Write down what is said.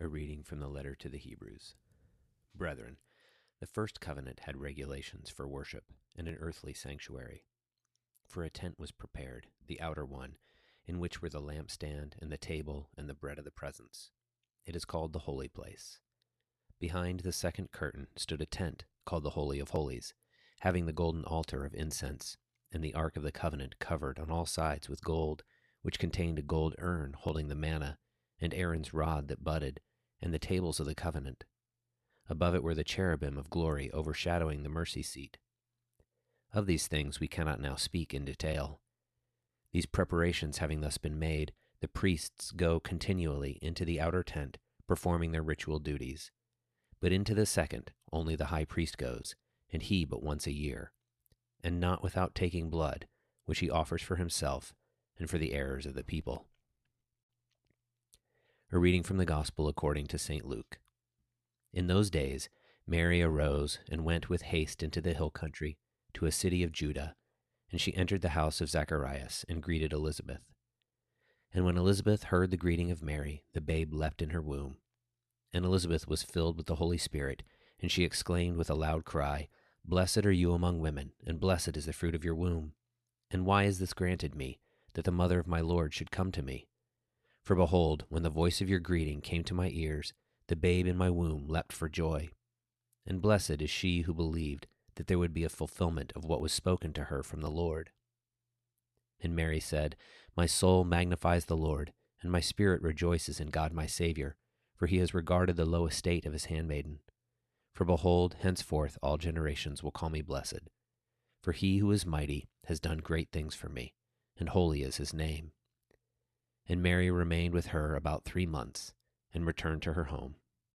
A reading from the letter to the Hebrews. Brethren, the first covenant had regulations for worship and an earthly sanctuary. For a tent was prepared, the outer one, in which were the lampstand and the table and the bread of the presence. It is called the holy place. Behind the second curtain stood a tent called the Holy of Holies, having the golden altar of incense, and the ark of the covenant covered on all sides with gold, which contained a gold urn holding the manna, and Aaron's rod that budded and the tables of the covenant. Above it were the cherubim of glory overshadowing the mercy seat. Of these things we cannot now speak in detail. These preparations having thus been made, the priests go continually into the outer tent, performing their ritual duties. But into the second only the high priest goes, and he but once a year, and not without taking blood, which he offers for himself and for the errors of the people. A reading from the Gospel according to St. Luke. In those days, Mary arose and went with haste into the hill country to a city of Judah, and she entered the house of Zacharias and greeted Elizabeth. And when Elizabeth heard the greeting of Mary, the babe leapt in her womb. And Elizabeth was filled with the Holy Spirit, and she exclaimed with a loud cry, Blessed are you among women, and blessed is the fruit of your womb. And why is this granted me, that the mother of my Lord should come to me? For behold, when the voice of your greeting came to my ears, the babe in my womb leapt for joy. And blessed is she who believed that there would be a fulfillment of what was spoken to her from the Lord. And Mary said, My soul magnifies the Lord, and my spirit rejoices in God my Saviour, for he has regarded the low estate of his handmaiden. For behold, henceforth all generations will call me blessed. For he who is mighty has done great things for me, and holy is his name and Mary remained with her about three months and returned to her home.